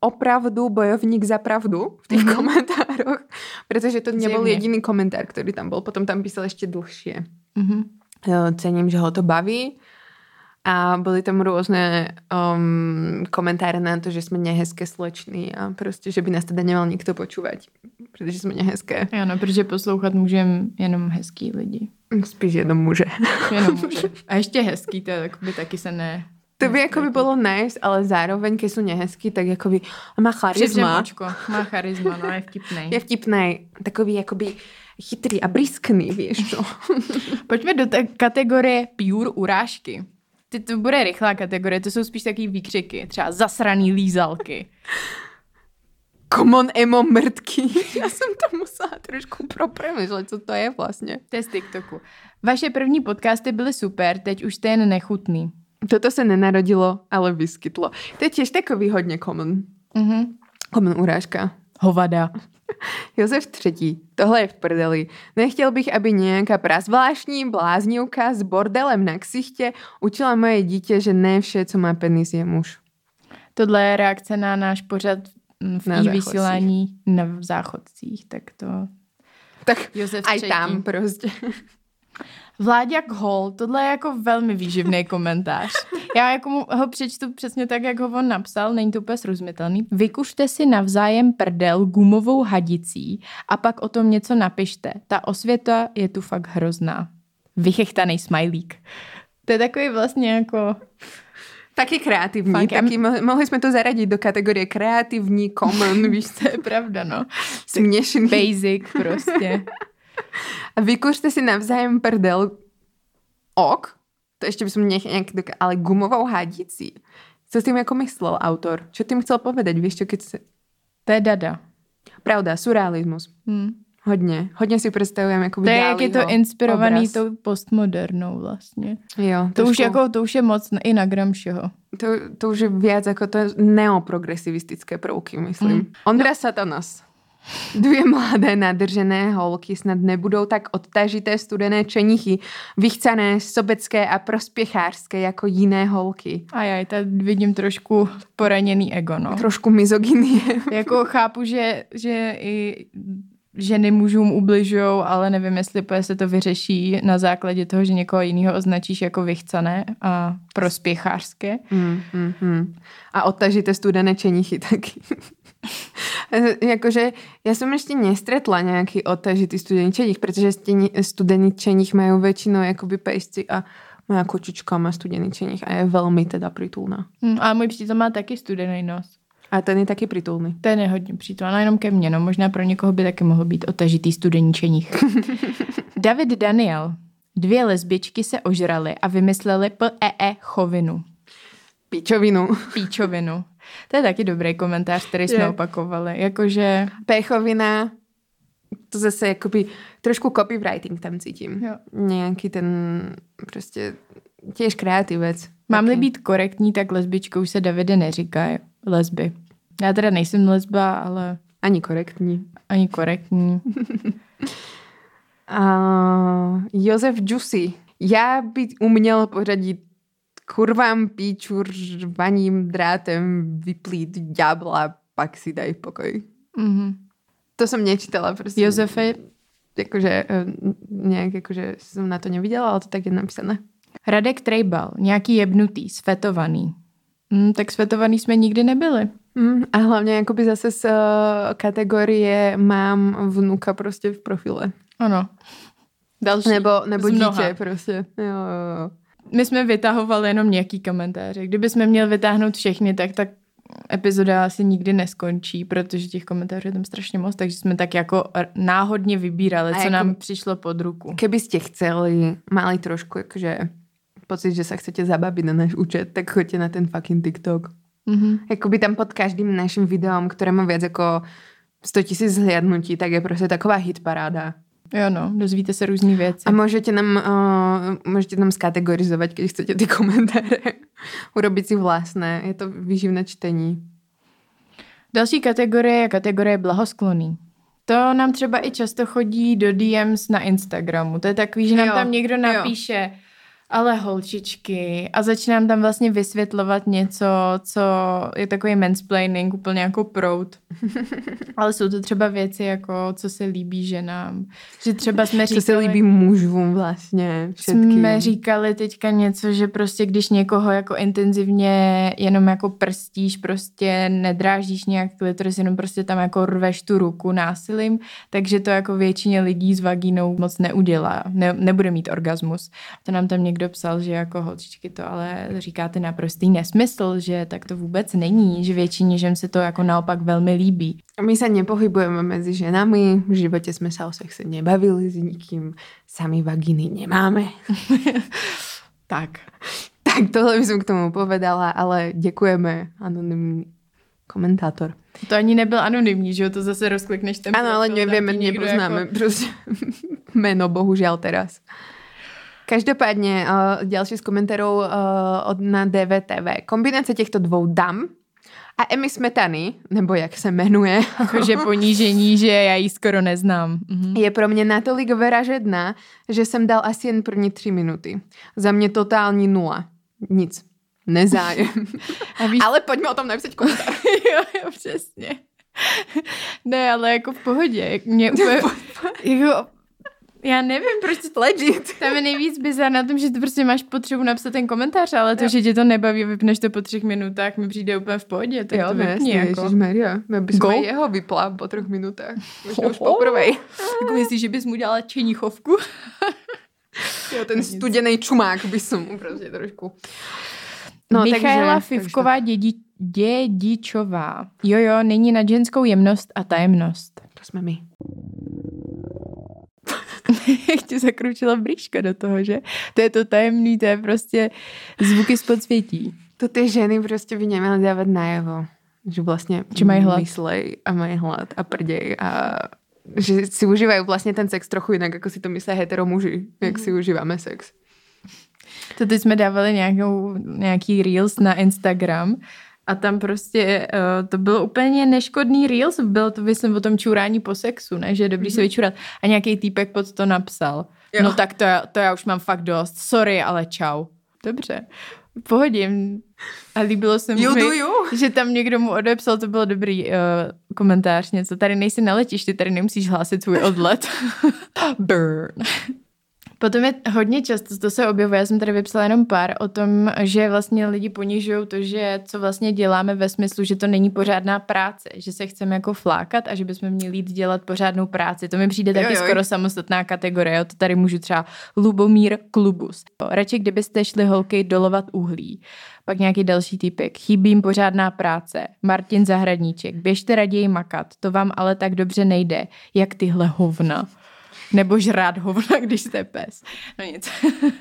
opravdu bojovník za pravdu v těch Mhm. mm-hmm. komentároch, protože to nebyl Zjevně. jediný komentár, který tam byl. Potom tam písal ještě dlhšie. mhm. Uh, cením, že ho to baví. A byly tam různé um, komentáře na to, že jsme nehezké sleční a prostě, že by nás teda nemal nikto počúvať, protože jsme nehezké. Ano, protože poslouchat můžem jenom hezký lidi. Spíš jenom muže. Jenom muže. A ještě hezký, to je, by taky se ne... To by jako by bylo nice, ale zároveň, když jsou nehezký, tak jako by má charisma. Očko. Má charisma, no je vtipnej. Je vtipný, takový jakoby chytrý a briskný, víš co. Pojďme do té kategorie pure urážky. Ty, to bude rychlá kategorie, to jsou spíš takový výkřiky, třeba zasraný lízalky. Common emo mrtky. Já jsem to musela trošku propremýšlet, co to je vlastně. To je z TikToku. Vaše první podcasty byly super, teď už jste jen nechutný. Toto se nenarodilo, ale vyskytlo. To je tiež takový hodně common. Mhm. Common urážka. Hovada. Josef třetí. Tohle je v prdeli. Nechtěl bych, aby nějaká prazvláštní bláznivka s bordelem na ksichtě učila moje dítě, že ne vše, co má penis, je muž. Tohle je reakce na náš pořad mm, v Na vysílání na v záchodcích, tak to... Tak Josef aj třetí. tam prostě. Vláďak Hol, tohle je jako velmi výživný komentář. Já jako mu ho přečtu přesně tak, jak ho on napsal, není to úplně srozumitelný. Vykušte si navzájem prdel gumovou hadicí a pak o tom něco napište. Ta osvěta je tu fakt hrozná. Vychechtaný smajlík. To je takový vlastně jako... Taky kreativní. Fakt, taky mo- mohli jsme to zaradit do kategorie kreativní, common, víš? To je pravda, no. Směšný. Basic prostě. A vykušte si navzájem prdel ok, to ještě by som nech nějak, doka- ale gumovou hadici. Co s tým jako myslel autor? Čo tým chcel povedať? Víš čo, keď se... To je dada. Pravda, surrealismus. Hm. Hodně. Hodně si představujem jako To je, jak je to inspirovaný obraz. tou postmodernou vlastně. Jo, To už, trošku- jako, to už je moc i na Gramsciho. To, to už je viac ako to neoprogresivistické prvky, myslím. Mm. Ondra no. Satanas. Dvě mladé nadržené holky snad nebudou tak odtažité studené čenichy, vychcané, sobecké a prospěchářské jako jiné holky. A já tady vidím trošku poraněný ego, no. Trošku mizogynie. Jako chápu, že, že i ženy mužům ubližují, ale nevím, jestli se to vyřeší na základě toho, že někoho jiného označíš jako vychcané a prospěchářské. Mm, mm, mm. A odtažité studené čenichy taky. Jakože ja som ešte nestretla nejaký odtažitý studený čenich, pretože čenich majú väčšinou jakoby pejsci a moja kočička má studený čenich a je veľmi teda pritulná. Hm, a můj přítel má taky studený nos. A ten je taky pritulný. To je nehodně přítel, no jenom ke mně, no možná pro někoho by taky mohl být otažitý studený čenich. David Daniel. Dvě lesbičky se ožrali a vymysleli PEE chovinu. Pičovinu. Píčovinu. To je taky dobrý komentář, který jsme Je. opakovali. Jakože, Pechovina, to zase jakoby trošku copywriting tam cítím. Jo. Nějaký ten prostě tiež kreativec. mám-li Taky. být korektní, tak lesbičkou se Davide neříká lesby. Já teda nejsem lesba, ale Ani korektní. ani korektní. A Josef Juicy. Já by uměl pořadit kurvám píču řvaním drátem vyplít ďábla, pak si daj pokoj. Mhm. To jsem nečítala prostě. Josefe, Jakože eh, nějak jakože jsem na to neviděla, ale to tak je napsané. Radek Trejbal, nějaký jebnutý, svetovaný. Hm, tak svetovaný jsme nikdy nebyli. Mm, a hlavně jakoby zase z eh, kategorie mám vnuka prostě v profile. Ano. Další. Nebo, nebo dítě prostě. Jo, jo, jo. My jsme vytahovali jenom nějaký komentáře. Kdyby jsme měli vytáhnout všechny, tak tak epizoda asi nikdy neskončí, protože těch komentářů je tam strašně moc, takže jsme tak jako náhodně vybírali, A co jako- nám přišlo pod ruku. Keby ste chceli, mali trošku jakože pocit, že sa chcete zabaviť na náš účet, tak choďte na ten fucking TikTok. Mhm. Jakoby tam pod každým naším videom, které má víc jako 100 tisíc zhliadnutí, tak je prostě taková hitparáda. Jo no, dozvíte se různý věci. A můžete nám, uh, můžete nám skategorizovat, když chcete ty komentáře. Urobiť si vlastné. Je to výživné čtení. Další kategorie je kategorie blahoskloný. To nám třeba i často chodí do DMs na Instagramu. To je takový, že nám Jo, tam někdo jo. Ale holčičky a začne nám tam vlastně vysvětlovat něco, co je takový mansplaining, úplně jako prout. ale jsou to třeba věci jako, co se líbí ženám. Že třeba jsme Co říkali... se líbí mužům vlastně. Všetkým. jsme říkali teďka něco, že prostě když někoho jako intenzivně jenom jako prstíš, prostě nedrážíš nějak klitoris, jenom prostě tam jako rveš tu ruku násilím, takže to jako většině lidí s vagínou moc neudělá, ne, nebude mít orgasmus. To nám tam někdo psal, že jako holčičky to ale říkáte naprostý nesmysl, že tak to vůbec není, že většině žen se to jako naopak velmi líbí. My sa nepohybujeme medzi ženami, v živote sme sa o sexe nebavili s nikým, sami vagíny nemáme. Tak. Tak tohle by som k tomu povedala, ale děkujeme, anonymní komentátor. To ani nebyl anonymní, že jo, to zase rozklikneš ten Ano, ale někdo nepoznáme Jako... prostě meno, bohužiaľ teraz. Každopádně uh, ďalší z komentárov uh, od na DVTV. Kombinace těchto dvou dam a Emmy Smetany, nebo jak se jmenuje, Jakože ponížení, že já ji skoro neznám. Mhm. je pro mě natolik vražedná, že jsem dal asi jen první tři minuty. Za mě totální nula. Nic. Nezájem. A víš, Ale pojďme o tom napsat komentář. jo, jo, přesně. Ne, ale jako v pohodě. Mě úplně, jako, já nevím, proč to Legit. tam je nejvíc bizar na tom, že ty prostě máš potřebu napsat ten komentář, ale to, že tě to nebaví vypneš to po třech minutách, mi přijde úplně v pohodě, tak jo, to no vypni. jasně, jako. Já bych Go. jeho vypla po třech minutách. Možná už poprvé. jako myslíš, že bys mu dělala čenichovku? Jo, ten studený čumák by som mu prostě trošku... No, Michaela takže- Fivková dědi, dědičová. Jo, jo, není na ženskou jemnost a tajemnost. To jsme my. Jak ti zakručila brýška do toho, že? To je to tajemný, to je prostě zvuky z podsvětí. To ty ženy prostě by neměly dávat najevo. Že vlastně Že mají hlad. myslej a mají hlad a prděj a že si užívají vlastně ten sex trochu jinak, jako si to myslí hetero muži, jak si užíváme sex. To teď jsme dávali nějakou, nějaký reels na Instagram a tam prostě uh, to bylo úplně neškodný reels, bylo to myslím o tom čurání po sexu, ne? že je dobrý mm-hmm. se vyčurat. A nějaký týpek pod to napsal. Jo. No tak to, já- to já už mám fakt dost. Sorry, ale čau. Dobře. Pohodím. A líbilo se mi, že tam někdo mu odepsal, to bylo dobrý uh, komentář, něco. Tady nejsi na letišti, tady nemusíš hlásit svůj odlet. Burn. Potom je hodně často, to se objevuje, já jsem tady vypsala jenom pár o tom, že vlastně lidi ponižují to, že co vlastně děláme ve smyslu, že to není pořádná práce, že se chceme jako flákat a že bychom měli jít dělat pořádnou práci. To mi přijde taky Jo, jo. skoro samostatná kategorie, jo. to tady můžu třeba Lubomír Klubus. Radši kdybyste šli holky dolovat uhlí. Pak nějaký další typek. Chybí jim pořádná práce. Martin Zahradníček. Běžte raději makat. To vám ale tak dobře nejde, jak tyhle hovna. Nebo žrát hovna, když jste pes. No nic.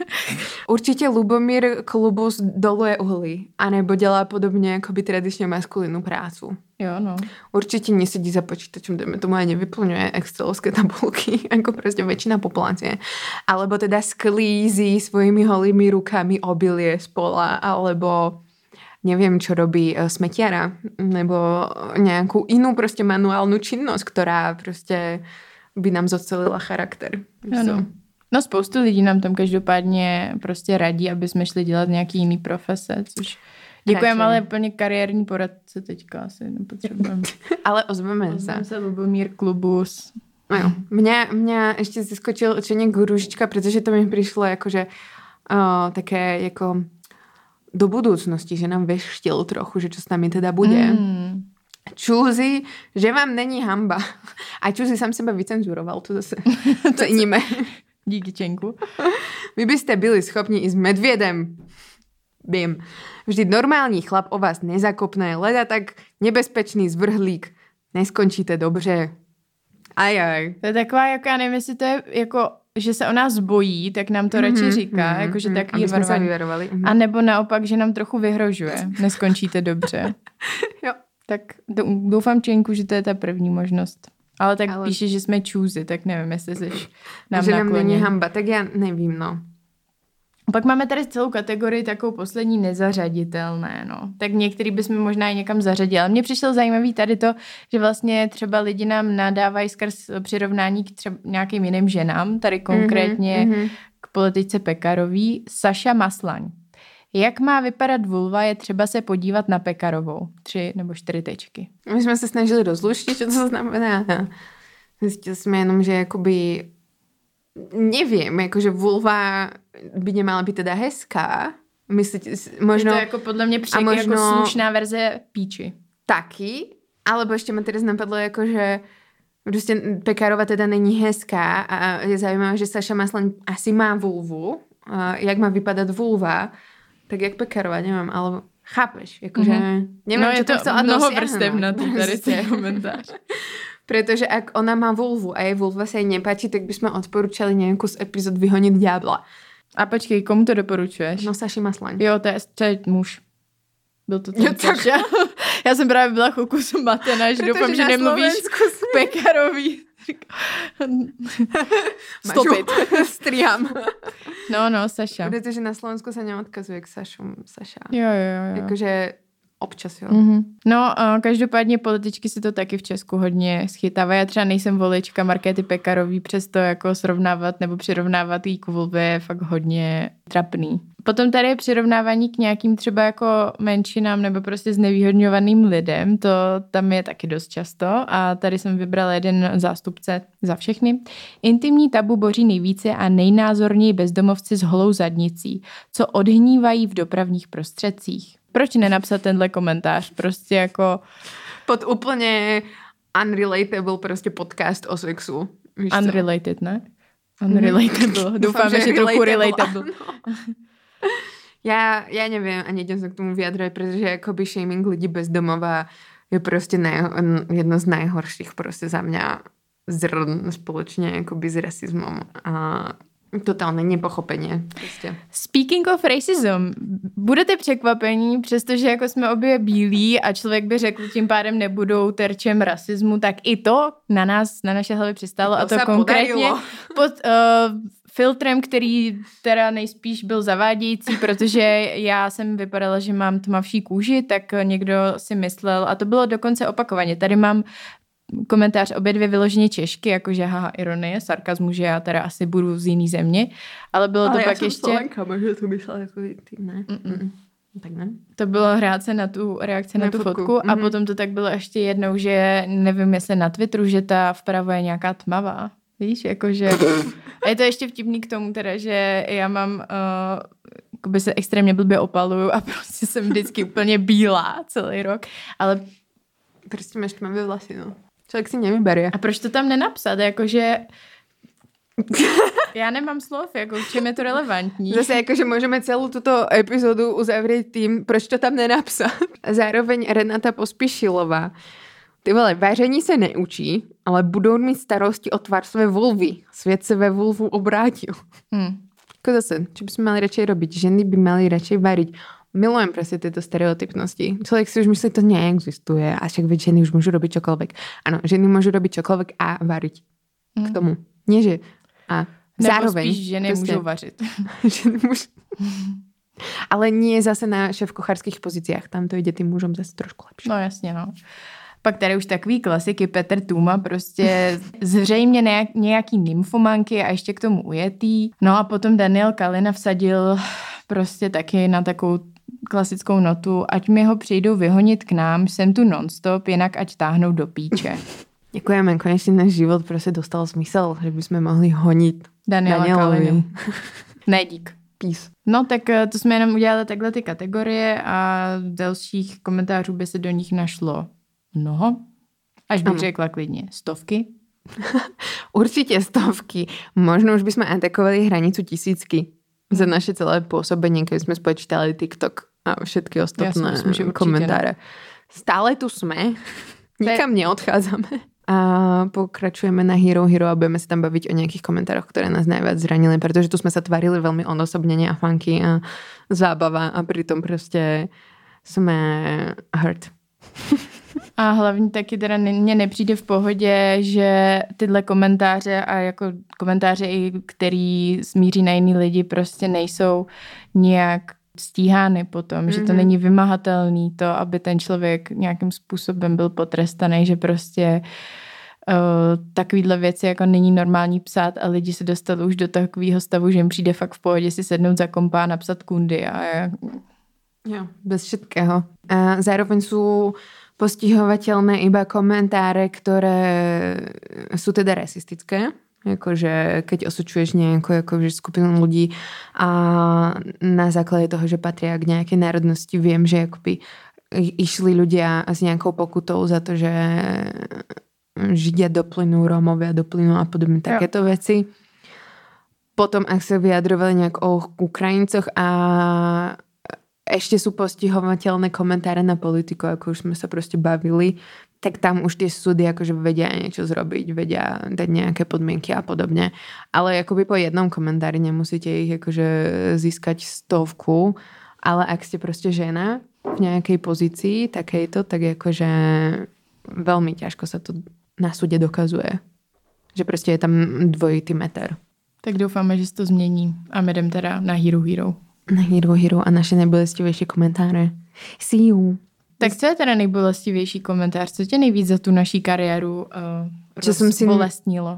Určitě Lubomír Klubus doluje uhlí, anebo dělá podobně jako by tradičně maskulinu prácu. Jo, no. Určitě nesedí za počítačem, dejme tomu, a nevyplňuje excelovské tabulky, jako prostě většina populácie. Alebo teda sklízí svojimi holými rukami obilie z pola, alebo neviem, čo robí e, smetiara, nebo nějakou jinou prostě manuálnu činnost, která prostě by nám zocelila charakter. Ano. co? No spoustu lidí nám tam každopádně prostě radí, aby jsme šli dělat nějaký jiný profese, což děkujeme, ale úplně kariérní poradce teďka asi nepotřebujeme. Ale ozveme se. Poznám se Lubomír Klubus. No jo. Mňa, mňa ešte zeskočil čeník růžička, protože to mi přišlo jakože uh, také jako do budoucnosti, že nám veštil trochu, že čo s nami teda bude. Mm. Mm. Čuzi, že vám není hamba. A Čuzi sám sebe vycenzuroval, to zase ceníme. Díky Čenku. Vy byste byli schopni ísť s medviedem. Vím. Vždy normální chlap o vás nezakopne, leda tak nebezpečný zvrhlík. Neskončíte dobře. Aj, aj. To je taková, jako já nevím, jestli to je jako že se o nás bojí, tak nám to radši Mhm, říká, mhm, jakože mhm, takový varování. vyvarovali. Mhm. A nebo naopak, že nám trochu vyhrožuje. Neskončíte dobře. Jo. Tak dou- doufám, Čenku, že to je ta první možnost. Ale tak Ale- píše, že jsme čůzy, tak nevím, jestli jsi nám že nám není hamba, tak já nevím, no. Pak máme tady celou kategorii takovou poslední nezařaditelné, no. Tak některý bychom možná i někam zařadili. Ale mně přišlo zajímavý tady to, že vlastně třeba lidi nám nadávají skrz přirovnání k třeba nějakým jiným ženám, tady konkrétně Mhm, mhm. k politice Pekarový, Saša Maslaň. Jak má vypadat vulva, je třeba se podívat na Pekarovou. Tři nebo čtyři tečky. My jsme se snažili rozluštit, co to znamená. Zjistili jsme jenom, že jakoby nevím, jakože vulva by nemala být teda hezká. Myslíte, No, možno je to jako podle mě přek, možno- jako slušná verze píči. taky, alebo ještě mi teraz napadlo, jakože prostě Pekárova teda není hezká a je zajímavé, že Saša Maslan asi má vulvu. Jak má vypadat vulva, tak jak Pekárova, nevím, ale chápeš, jakože Mhm. nevím, no čo je to chcela mnoho vrstev na to tady Prostě. ten komentář. Pretože ak ona má vulvu a jej vulva sa jej nepáči, tak by sme odporúčali nejakú z epizod vyhoniť diabla. A počkej, komu to doporučuješ? No Saši Maslaň. Jo, to je, to je muž. Byl to ten Jo, tak. Saša. Já jsem právě byla chvilku zmatená, že doufám, že nemluvíš k Pekarový. Stop Maču, it. Striham. No, no, Saša. Pretože na Slovensku sa neodkazuje k Sašom. Saša. Jo, jo, jo. Jakože občas, jo. Mhm. No, a každopádně političky si to taky v Česku hodně schytávají. Já třeba nejsem volička Markéty Pekarový, přesto jako srovnávat nebo přirovnávat jí k vulvě je fakt hodně trapný. Potom tady je přirovnávání k nějakým třeba jako menšinám nebo prostě znevýhodňovaným lidem, to tam je taky dost často a tady jsem vybrala jeden zástupce za všechny. Intimní tabu boří nejvíce a nejnázorněji bezdomovci s holou zadnicí, co odhnívají v dopravních prostředcích. Proč nenapsat tenhle komentář? Prostě jako Pod úplne unrelatable prostě podcast o sexu. Víš co? unrelated, ne? Unrelatable. Doufám, že že trochu relatable, relatable. Ja, ja neviem a nejdem sa k tomu vyjadrovať, pretože akoby shaming ľudí bez domova je proste naj, jedno z najhorších proste za mňa zrn spoločne akoby s rasizmom a totálne nepochopenie. Proste. Speaking of racism, budete překvapení, přestože jako jsme obě bílí a člověk by řekl, tím pádem nebudou terčem rasismu, tak i to na nás, na naše hlavy přistálo To a to konkrétně podarilo. pod uh, filtrem, který teda nejspíš byl zavádějící, protože já jsem vypadala, že mám tmavší kůži, tak někdo si myslel, a to bylo dokonce opakovaně, tady mám komentář obě dvě vyloženě češky, jakože haha, ironie, sarkazmu, že já teda asi budu z jiný země, ale bylo to já pak jsem ještě... Slovenka, možná to myslela jako ty, ne? Mm-mm. Tak ne? To bylo hrát se na tu reakci na, Na tu fotku, fotku, a mhm. potom to tak bylo ještě jednou, že nevím, jestli na Twitteru, že ta vpravo je nějaká tmavá. Víš, jakože... A je to ještě vtipný k tomu teda, že já mám... Uh, se extrémně blbě opaluju a prostě jsem vždycky úplně bílá celý rok. Ale Prostě máš tmavé vlasy, no. Člověk si nevyberie. a proč to tam nenapsat? Jakože... Já nemám slov, jako v čem je to relevantní. Zase jakože můžeme celou tuto epizodu uzavřít tím, proč to tam nenapsat. A zároveň Renata Pospíšilová. Ty vole, vaření se neučí, ale budou mít starosti o tvar své vulvy. Svět se ve vulvu obrátil. Hm. Jako zase, čo by sme mali radšej robiť? Ženy by mali radšej variť. Milujem prostě tyto stereotypnosti. Člověk si už myslí, to neexistuje. A však veď ženy už můžu robiť čokoľvek. Ano, ženy můžu robiť čokoľvek a variť. K tomu. Nie, že a Nebo zároveň. spíš ženy prostě- můžou vařit. ženy můžu... Ale nie zase na šéf-kuchárských pozíciách. Tam to ide tým mužom zase trošku lepšie. No jasně, no. Pak tady už takový klasiky, Petr Tuma, prostě zřejmě nějak, nějaký nymfomanky a ještě k tomu ujetý. No a potom Daniel Kalina vsadil prostě taky na takovou klasickou notu, ať mi ho přijdou vyhonit k nám, jsem tu nonstop, jinak ať táhnou do píče. Ďakujeme, konečne náš život prostě dostal smysl, že by sme mohli honit Daniela. Kalinu. Ne, dík. Peace. No tak eh, to jsme jenom udělali takhle ty kategorie a dalších komentářů by se do nich našlo mnoho. Až bych Ano. řekla klidně stovky. Určite stovky. Možno už by sme atakovali hranicu tisícky za naše celé pôsobenie, keď sme spočítali TikTok a všetky ostatné myslím, že komentáre. Stále tu sme, nikam neodchádzame. a pokračujeme na Hero Hero a budeme sa tam baviť o nejakých komentároch, ktoré nás najviac zranili, pretože tu sme sa tvarili veľmi odosobnenie a funky a zábava a pritom prostě jsme hurt. A hlavně taky teda mně nepřijde v pohodě, že tyhle komentáře a jako komentáře, i který smíří na jiný lidi, prostě nejsou nějak stíhány potom, mm-hmm. že to není vymahatelný to, aby ten člověk nějakým způsobem byl potrestaný, že prostě uh, takovýhle věci jako není normální psát a lidi se dostali už do takového stavu, že jim přijde fakt v pohodě si sednout za kompa a napsat kundy a jak... Jo, bez všetkého. A zároveň sú postihovateľné iba komentáre, ktoré sú teda rasistické, akože keď osočuješ nejakú akože skupinu ľudí a na základe toho, že patria k nejakej národnosti, viem, že akoby išli ľudia s nejakou pokutou za to, že Židia doplynú, Rómovia doplynú a podobne takéto veci. Potom, ak sa vyjadrovali nejak o Ukrajincoch a ešte sú postihovateľné komentáre na politiku, ako už sme sa proste bavili, tak tam už tie súdy akože vedia niečo zrobiť, vedia dať nejaké podmienky a podobne. Ale akoby po jednom komentári nemusíte ich akože získať stovku, ale ak ste proste žena v nejakej pozícii takejto, tak akože veľmi ťažko sa to na súde dokazuje. Že proste je tam dvojitý meter. Tak doufáme, že se to změní a my jdem teda na Hero Hero na Hero Hero a naše nejbolestivější komentáře. See you. Tak co je teda nejbolestivější komentář? Co tě nejvíc za tu naší kariéru uh, že jsem si bolestnilo?